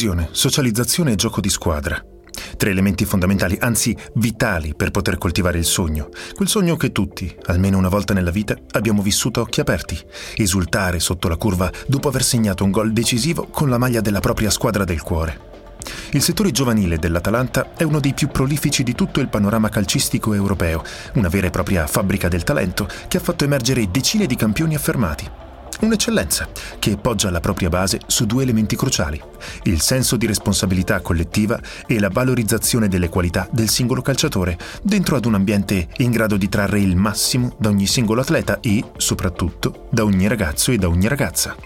Condivisione, socializzazione e gioco di squadra. Tre elementi fondamentali, anzi vitali, per poter coltivare il sogno. Quel sogno che tutti, almeno una volta nella vita, abbiamo vissuto a occhi aperti. Esultare sotto la curva dopo aver segnato un gol decisivo con la maglia della propria squadra del cuore. Il settore giovanile dell'Atalanta è uno dei più prolifici di tutto il panorama calcistico europeo, una vera e propria fabbrica del talento che ha fatto emergere decine di campioni affermati. Un'eccellenza che poggia la propria base su due elementi cruciali, il senso di responsabilità collettiva e la valorizzazione delle qualità del singolo calciatore dentro ad un ambiente in grado di trarre il massimo da ogni singolo atleta e, soprattutto, da ogni ragazzo e da ogni ragazza.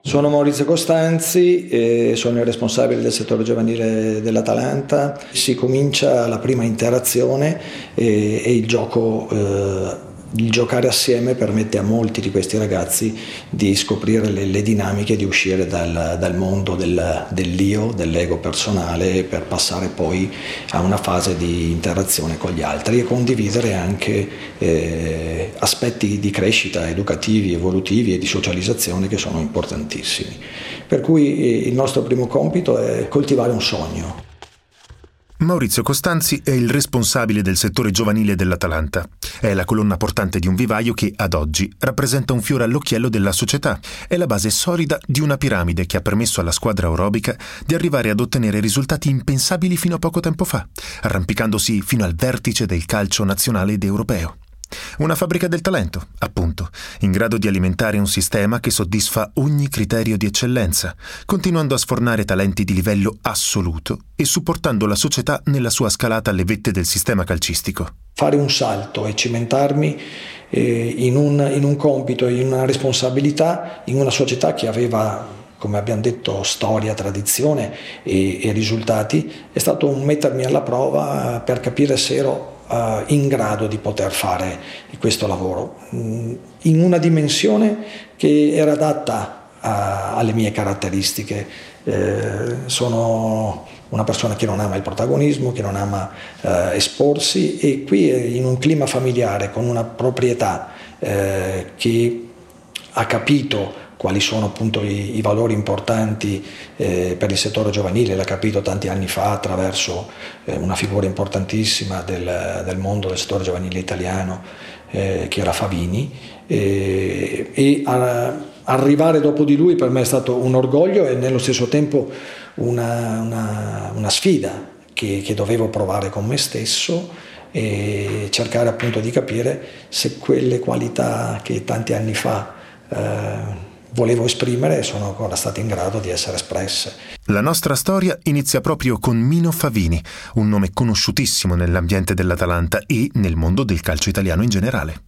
Sono Maurizio Costanzi, sono il responsabile del settore giovanile dell'Atalanta. Si comincia la prima interazione e, e il gioco eh, il giocare assieme permette a molti di questi ragazzi di scoprire le, le dinamiche, di uscire dal, dal mondo del, dell'io, dell'ego personale per passare poi a una fase di interazione con gli altri e condividere anche eh, aspetti di crescita educativi, evolutivi e di socializzazione che sono importantissimi. Per cui eh, il nostro primo compito è coltivare un sogno. Maurizio Costanzi è il responsabile del settore giovanile dell'Atalanta. È la colonna portante di un vivaio che, ad oggi, rappresenta un fiore all'occhiello della società. È la base solida di una piramide che ha permesso alla squadra aerobica di arrivare ad ottenere risultati impensabili fino a poco tempo fa, arrampicandosi fino al vertice del calcio nazionale ed europeo. Una fabbrica del talento, appunto, in grado di alimentare un sistema che soddisfa ogni criterio di eccellenza, continuando a sfornare talenti di livello assoluto e supportando la società nella sua scalata alle vette del sistema calcistico. Fare un salto e cimentarmi eh, in, un, in un compito, in una responsabilità, in una società che aveva come abbiamo detto, storia, tradizione e, e, risultati, è stato un mettermi alla prova per capire se ero uh, in grado di poter fare questo lavoro mm, in una dimensione che era adatta a, alle mie caratteristiche. Eh, sono una persona che non ama il protagonismo, che non ama eh, esporsi e qui in un clima familiare con una proprietà eh, che ha capito quali sono appunto i, i valori importanti eh, per il settore giovanile, l'ha capito tanti anni fa attraverso eh, una figura importantissima del, del, mondo del settore giovanile italiano eh, che era Favini. E a, arrivare dopo di lui per me è stato un orgoglio e nello stesso tempo una, una, una sfida che, che dovevo provare con me stesso e cercare appunto di capire se quelle qualità che tanti anni fa eh, volevo esprimere e sono ancora state in grado di essere espresse. La nostra storia inizia proprio con Mino Favini, un nome conosciutissimo nell'ambiente dell'Atalanta e nel mondo del calcio italiano in generale.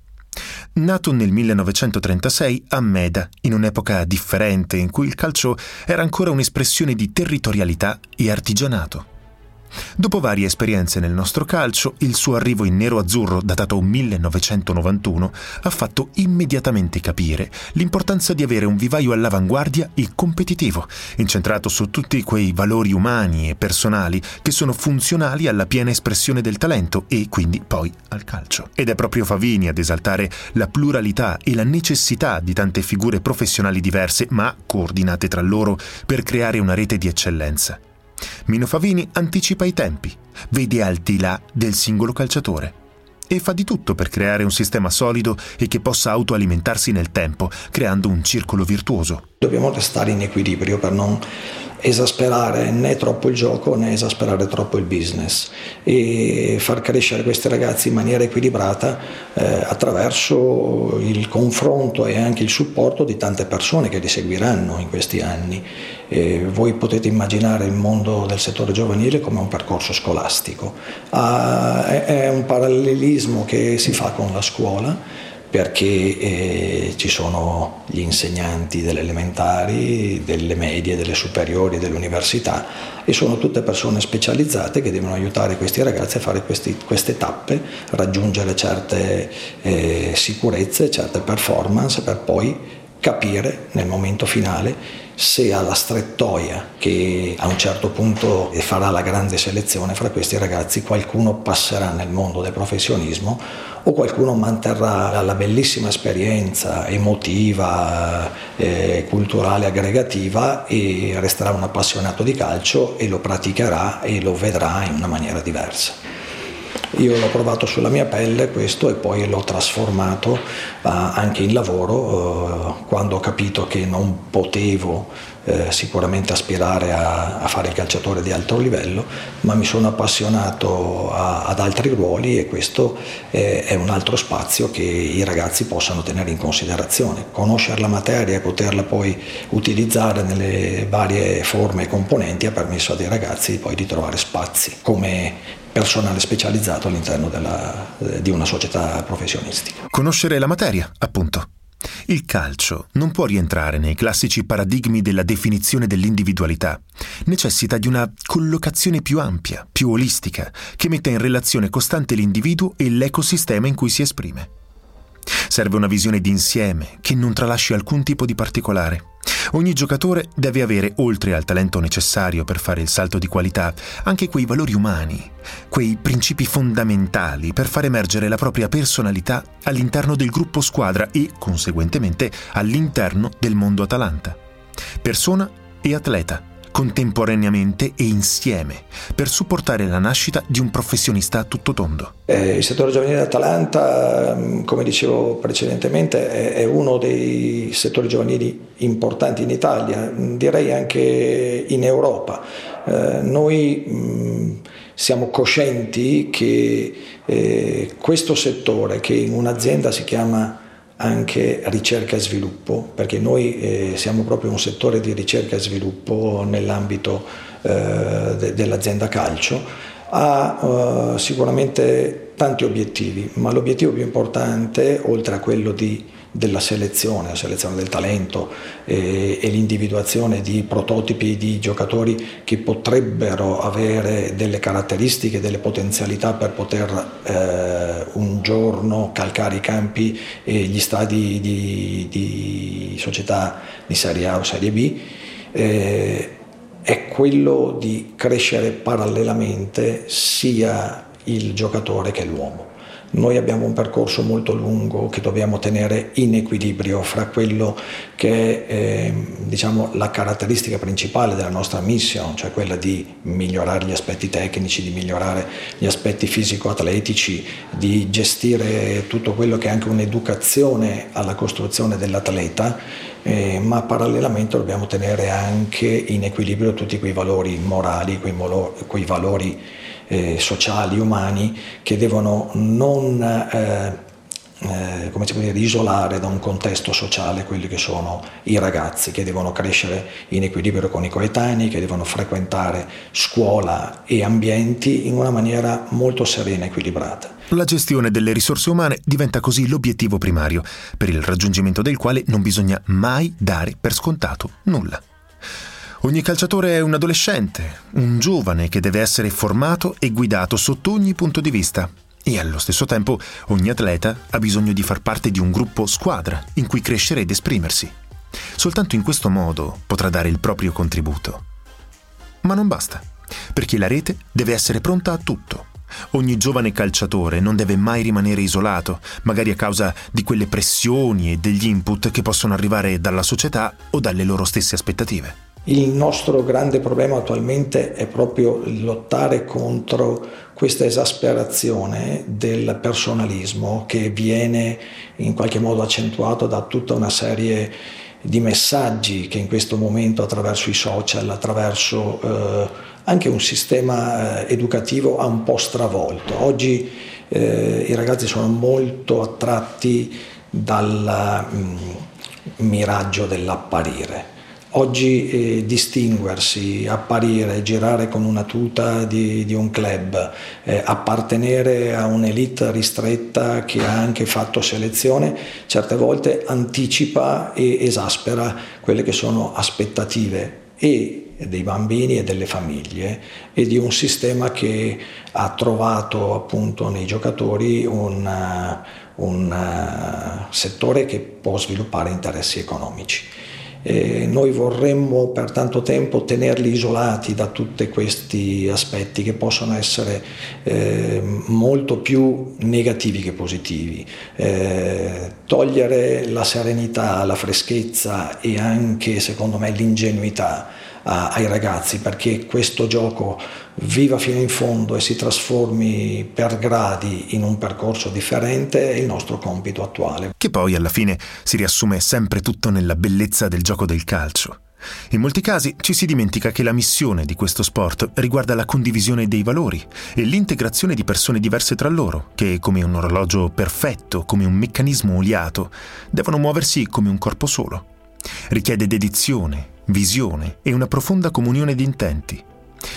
Nato nel 1936 a Meda, in un'epoca differente in cui il calcio era ancora un'espressione di territorialità e artigianato. Dopo varie esperienze nel nostro calcio, il suo arrivo in nero-azzurro, datato 1991, ha fatto immediatamente capire l'importanza di avere un vivaio all'avanguardia e competitivo, incentrato su tutti quei valori umani e personali che sono funzionali alla piena espressione del talento e quindi poi al calcio. Ed è proprio Favini ad esaltare la pluralità e la necessità di tante figure professionali diverse, ma coordinate tra loro per creare una rete di eccellenza. Mino Favini anticipa i tempi, vede al di là del singolo calciatore e fa di tutto per creare un sistema solido e che possa autoalimentarsi nel tempo, creando un circolo virtuoso. Dobbiamo restare in equilibrio per non esasperare né troppo il gioco né esasperare troppo il business e far crescere questi ragazzi in maniera equilibrata eh, attraverso il confronto e anche il supporto di tante persone che li seguiranno in questi anni. E voi potete immaginare il mondo del settore giovanile come un percorso scolastico, ah, è un parallelismo che si fa con la scuola perché eh, ci sono gli insegnanti delle elementari, delle medie, delle superiori, dell'università e sono tutte persone specializzate che devono aiutare questi ragazzi a fare questi, queste tappe, raggiungere certe eh, sicurezze, certe performance per poi capire nel momento finale se alla strettoia che a un certo punto farà la grande selezione fra questi ragazzi qualcuno passerà nel mondo del professionismo o qualcuno manterrà la bellissima esperienza emotiva, eh, culturale, aggregativa e resterà un appassionato di calcio e lo praticherà e lo vedrà in una maniera diversa. Io l'ho provato sulla mia pelle questo e poi l'ho trasformato uh, anche in lavoro uh, quando ho capito che non potevo uh, sicuramente aspirare a, a, fare il calciatore di alto livello, ma mi sono appassionato a, ad altri ruoli e questo è, è, un altro spazio che i ragazzi possano tenere in considerazione. Conoscere la materia e poterla poi utilizzare nelle varie forme e componenti ha permesso a dei ragazzi poi di trovare spazi come personale specializzato all'interno della, eh, di una società professionistica. Conoscere la materia, appunto. Il calcio non può rientrare nei classici paradigmi della definizione dell'individualità. Necessita di una collocazione più ampia, più olistica, che metta in relazione costante l'individuo e l'ecosistema in cui si esprime. Serve una visione d'insieme che non tralasci alcun tipo di particolare. Ogni giocatore deve avere, oltre al talento necessario per fare il salto di qualità, anche quei valori umani, quei principi fondamentali per far emergere la propria personalità all'interno del gruppo squadra e, conseguentemente, all'interno del mondo Atalanta. Persona e atleta contemporaneamente e insieme per supportare la nascita di un professionista a tutto tondo. Eh, il settore giovanile Atalanta, mm, come dicevo precedentemente, è, è, uno dei settori giovanili importanti in Italia, mm, direi anche in Europa. Eh, noi mh, mm, siamo coscienti che eh, questo settore, che in un'azienda si chiama anche ricerca e sviluppo, perché noi eh, siamo proprio un settore di ricerca e sviluppo nell'ambito eh, de- dell'azienda calcio, ha eh, sicuramente tanti obiettivi, ma l'obiettivo più importante, oltre a quello di della selezione, la selezione del talento e, e, l'individuazione di prototipi di giocatori che potrebbero avere delle caratteristiche, delle potenzialità per poter eh, un giorno calcare i campi e gli stadi di, di società di Serie A o Serie B. Eh, è quello di crescere parallelamente sia il giocatore che l'uomo. Noi abbiamo un percorso molto lungo che dobbiamo tenere in equilibrio fra quello che è eh, diciamo, la caratteristica principale della nostra mission, cioè quella di migliorare gli aspetti tecnici, di migliorare gli aspetti fisico-atletici, di gestire tutto quello che è anche un'educazione alla costruzione dell'atleta, eh, ma parallelamente dobbiamo tenere anche in equilibrio tutti quei valori morali, quei, molo- quei valori eh, sociali, umani, che devono non eh, eh, come si può dire, isolare da un contesto sociale quelli che sono i ragazzi, che devono crescere in equilibrio con i coetanei, che devono frequentare scuola e ambienti in una maniera molto serena e equilibrata. La gestione delle risorse umane diventa così l'obiettivo primario, per il raggiungimento del quale non bisogna mai dare per scontato nulla. Ogni calciatore è un adolescente, un giovane che deve essere formato e guidato sotto ogni punto di vista. E allo stesso tempo ogni atleta ha bisogno di far parte di un gruppo squadra in cui crescere ed esprimersi. Soltanto in questo modo potrà dare il proprio contributo. Ma non basta, perché la rete deve essere pronta a tutto. Ogni giovane calciatore non deve mai rimanere isolato, magari a causa di quelle pressioni e degli input che possono arrivare dalla società o dalle loro stesse aspettative. Il nostro grande problema attualmente è proprio lottare contro questa esasperazione del personalismo che viene in qualche modo accentuato da tutta una serie di messaggi che in questo momento attraverso i social, attraverso eh, anche un sistema eh, educativo ha un po' stravolto. Oggi eh, i ragazzi sono molto attratti dal mm, miraggio dell'apparire Oggi eh, distinguersi, apparire, girare con una tuta di, di un club, eh, appartenere a un'elite ristretta che ha anche fatto selezione, certe volte anticipa e esaspera quelle che sono aspettative e dei bambini e delle famiglie e di un sistema che ha trovato appunto nei giocatori un, un settore che può sviluppare interessi economici. Eh, noi vorremmo per tanto tempo tenerli isolati da tutti questi aspetti che possono essere eh, molto più negativi che positivi. Eh, togliere la serenità, la freschezza e anche, secondo me, l'ingenuità a, ai ragazzi perché questo gioco viva fino in fondo e si trasformi per gradi in un percorso differente è il nostro compito attuale. Che poi alla fine si riassume sempre tutto nella bellezza del gioco del calcio. In molti casi ci si dimentica che la missione di questo sport riguarda la condivisione dei valori e l'integrazione di persone diverse tra loro, che come un orologio perfetto, come un meccanismo oliato, devono muoversi come un corpo solo. Richiede dedizione, visione e una profonda comunione di intenti.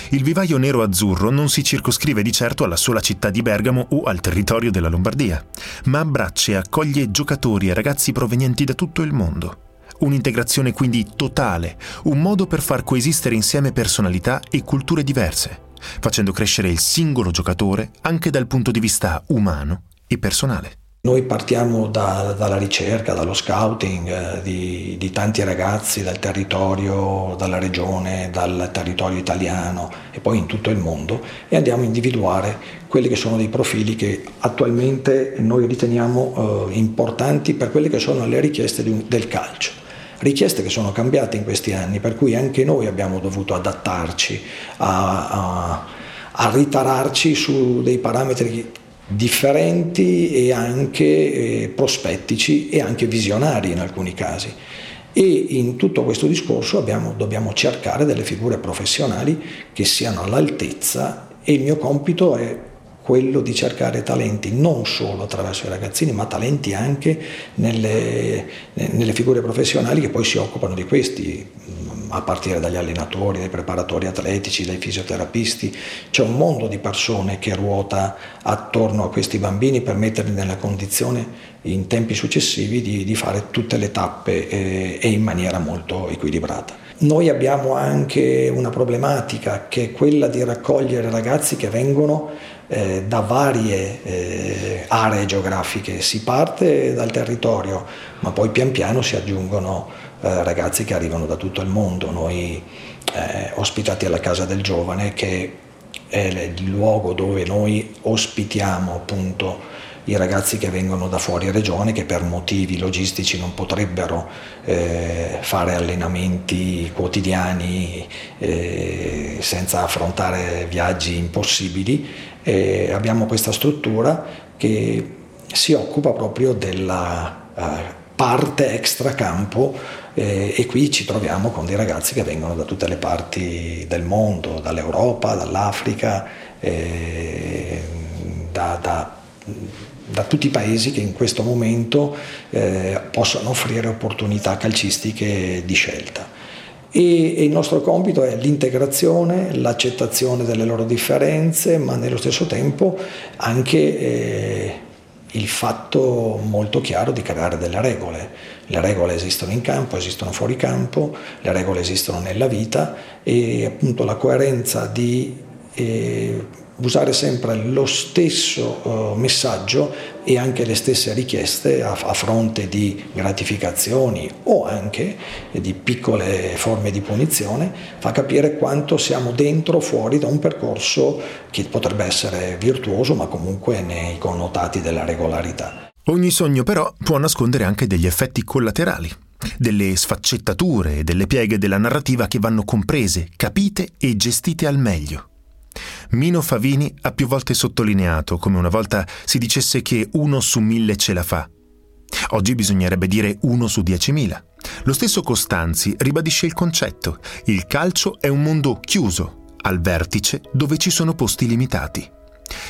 Il vivaio nero-azzurro non si circoscrive di certo alla sola città di Bergamo o al territorio della Lombardia, ma abbraccia e accoglie giocatori e ragazzi provenienti da tutto il mondo. Un'integrazione quindi totale, un modo per far coesistere insieme personalità e culture diverse, facendo crescere il singolo giocatore anche dal punto di vista umano e personale. Noi partiamo da, dalla ricerca, dallo scouting eh, di, di, tanti ragazzi dal territorio, dalla regione, dal territorio italiano e poi in tutto il mondo e andiamo a individuare quelli che sono dei profili che attualmente noi riteniamo eh, importanti per quelle che sono le richieste un, del calcio. Richieste che sono cambiate in questi anni, per cui anche noi abbiamo dovuto adattarci a, a a ritararci su dei parametri differenti e anche eh, prospettici e anche visionari in alcuni casi. E in tutto questo discorso abbiamo, dobbiamo cercare delle figure professionali che siano all'altezza e il mio compito è quello di cercare talenti non solo attraverso i ragazzini, ma talenti anche nelle, nelle figure professionali che poi si occupano di questi a partire dagli allenatori, dai preparatori atletici, dai fisioterapisti. C'è un mondo di persone che ruota attorno a questi bambini per metterli nella condizione in tempi successivi di, di fare tutte le tappe eh, e in maniera molto equilibrata. Noi abbiamo anche una problematica che è quella di raccogliere ragazzi che vengono eh, da varie eh, aree geografiche. Si parte dal territorio, ma poi pian piano si aggiungono eh, ragazzi che arrivano da tutto il mondo. Noi eh, ospitati alla Casa del Giovane, che è il luogo dove noi ospitiamo appunto i ragazzi che vengono da fuori regione che per motivi logistici non potrebbero eh, fare allenamenti quotidiani eh, senza affrontare viaggi impossibili. Eh, abbiamo questa struttura che si occupa proprio della eh, parte extracampo eh, e qui ci troviamo con dei ragazzi che vengono da tutte le parti del mondo, dall'Europa, dall'Africa, eh, da, da, da, tutti i paesi che in questo momento eh, possono offrire opportunità calcistiche di scelta. E, e il nostro compito è l'integrazione, l'accettazione delle loro differenze, ma nello stesso tempo anche eh, il fatto molto chiaro di creare delle regole. Le regole esistono in campo, esistono fuori campo, le regole esistono nella vita e appunto la coerenza di eh, usare sempre lo stesso uh, messaggio e anche le stesse richieste a, fronte di gratificazioni o anche di piccole forme di punizione fa capire quanto siamo dentro o fuori da un percorso che potrebbe essere virtuoso ma comunque nei connotati della regolarità. Ogni sogno però può nascondere anche degli effetti collaterali delle sfaccettature e delle pieghe della narrativa che vanno comprese, capite e gestite al meglio. Mino Favini ha più volte sottolineato come una volta si dicesse che uno su mille ce la fa. Oggi bisognerebbe dire uno su diecimila. Lo stesso Costanzi ribadisce il concetto. Il calcio è un mondo chiuso, al vertice dove ci sono posti limitati.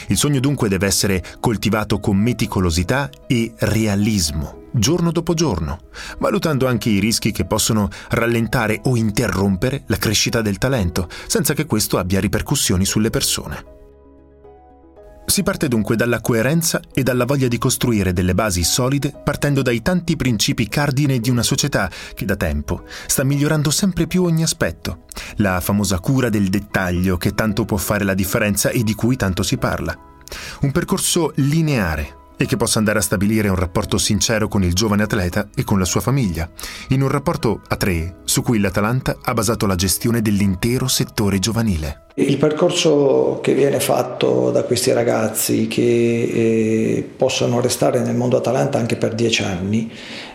Il sogno dunque deve essere coltivato con meticolosità e realismo, giorno dopo giorno, valutando anche i rischi che possono rallentare o interrompere la crescita del talento, senza che questo abbia ripercussioni sulle persone. Si parte dunque dalla coerenza e dalla voglia di costruire delle basi solide partendo dai tanti principi cardine di una società che da tempo sta migliorando sempre più ogni aspetto, la famosa cura del dettaglio che tanto può fare la differenza e di cui tanto si parla. Un percorso lineare e che possa andare a stabilire un rapporto sincero con il giovane atleta e con la sua famiglia, in un rapporto a tre su cui l'Atalanta ha basato la gestione dell'intero settore giovanile. Il percorso che viene fatto da questi ragazzi che eh, possono restare nel mondo Atalanta anche per dieci anni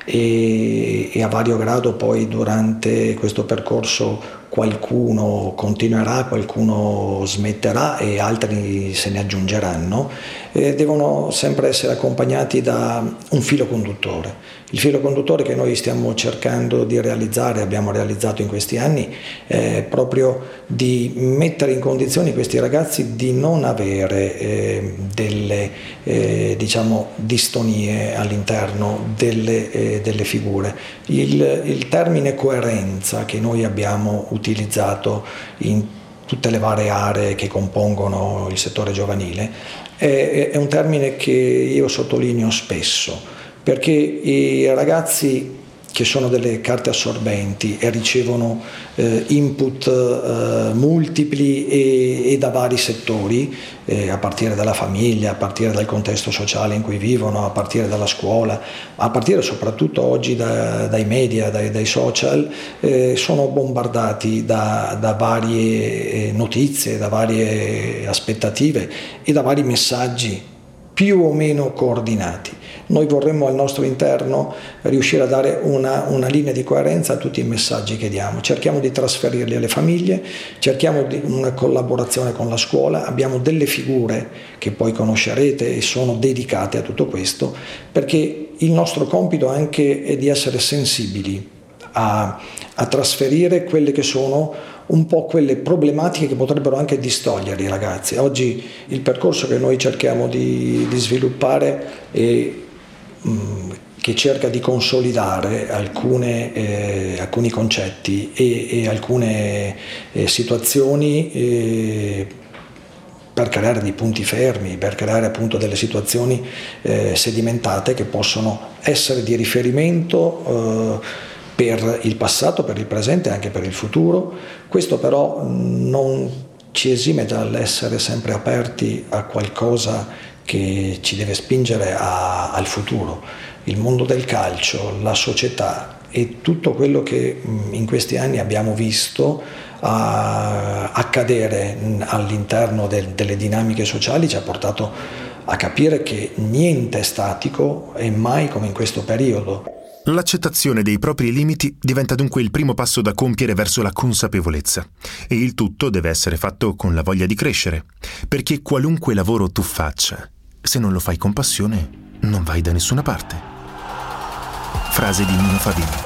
e, a vario grado poi durante questo percorso qualcuno continuerà, qualcuno smetterà e altri se ne aggiungeranno, eh, devono sempre essere accompagnati da un filo conduttore. Il filo conduttore che noi stiamo cercando di realizzare, abbiamo realizzato in questi anni, è proprio di mettere in condizioni questi ragazzi di non avere eh, delle eh, diciamo, distonie all'interno delle, eh, delle figure. Il, il termine coerenza che noi abbiamo utilizzato in tutte le varie aree che compongono il settore giovanile è, è un termine che io sottolineo spesso perché i ragazzi che sono delle carte assorbenti e ricevono eh, input eh, multipli e, e, da vari settori, eh, a partire dalla famiglia, a partire dal contesto sociale in cui vivono, a partire dalla scuola, a partire soprattutto oggi da, dai media, dai, dai social, eh, sono bombardati da, da varie eh, notizie, da varie aspettative e da vari messaggi più o meno coordinati. Noi vorremmo al nostro interno riuscire a dare una, una, linea di coerenza a tutti i messaggi che diamo. Cerchiamo di trasferirli alle famiglie, cerchiamo una collaborazione con la scuola, abbiamo delle figure che poi conoscerete e sono dedicate a tutto questo, perché il nostro compito anche è di essere sensibili a, a trasferire quelle che sono un po' quelle problematiche che potrebbero anche distogliere i ragazzi. Oggi il percorso che noi cerchiamo di, di sviluppare è Mm, che cerca di consolidare alcune, eh, alcuni concetti e, e alcune eh, situazioni eh, per creare dei punti fermi, per creare appunto delle situazioni eh, sedimentate che possono essere di riferimento eh, per il passato, per il presente e anche per il futuro. Questo però non ci esime dall'essere sempre aperti a qualcosa che ci deve spingere a, al futuro. Il mondo del calcio, la società e tutto quello che in questi anni abbiamo visto accadere all'interno del, delle dinamiche sociali ci ha portato a capire che niente è statico e mai come in questo periodo. L'accettazione dei propri limiti diventa dunque il primo passo da compiere verso la consapevolezza e il tutto deve essere fatto con la voglia di crescere, perché qualunque lavoro tu faccia, se non lo fai con passione, non vai da nessuna parte. Frase di Nino Favini.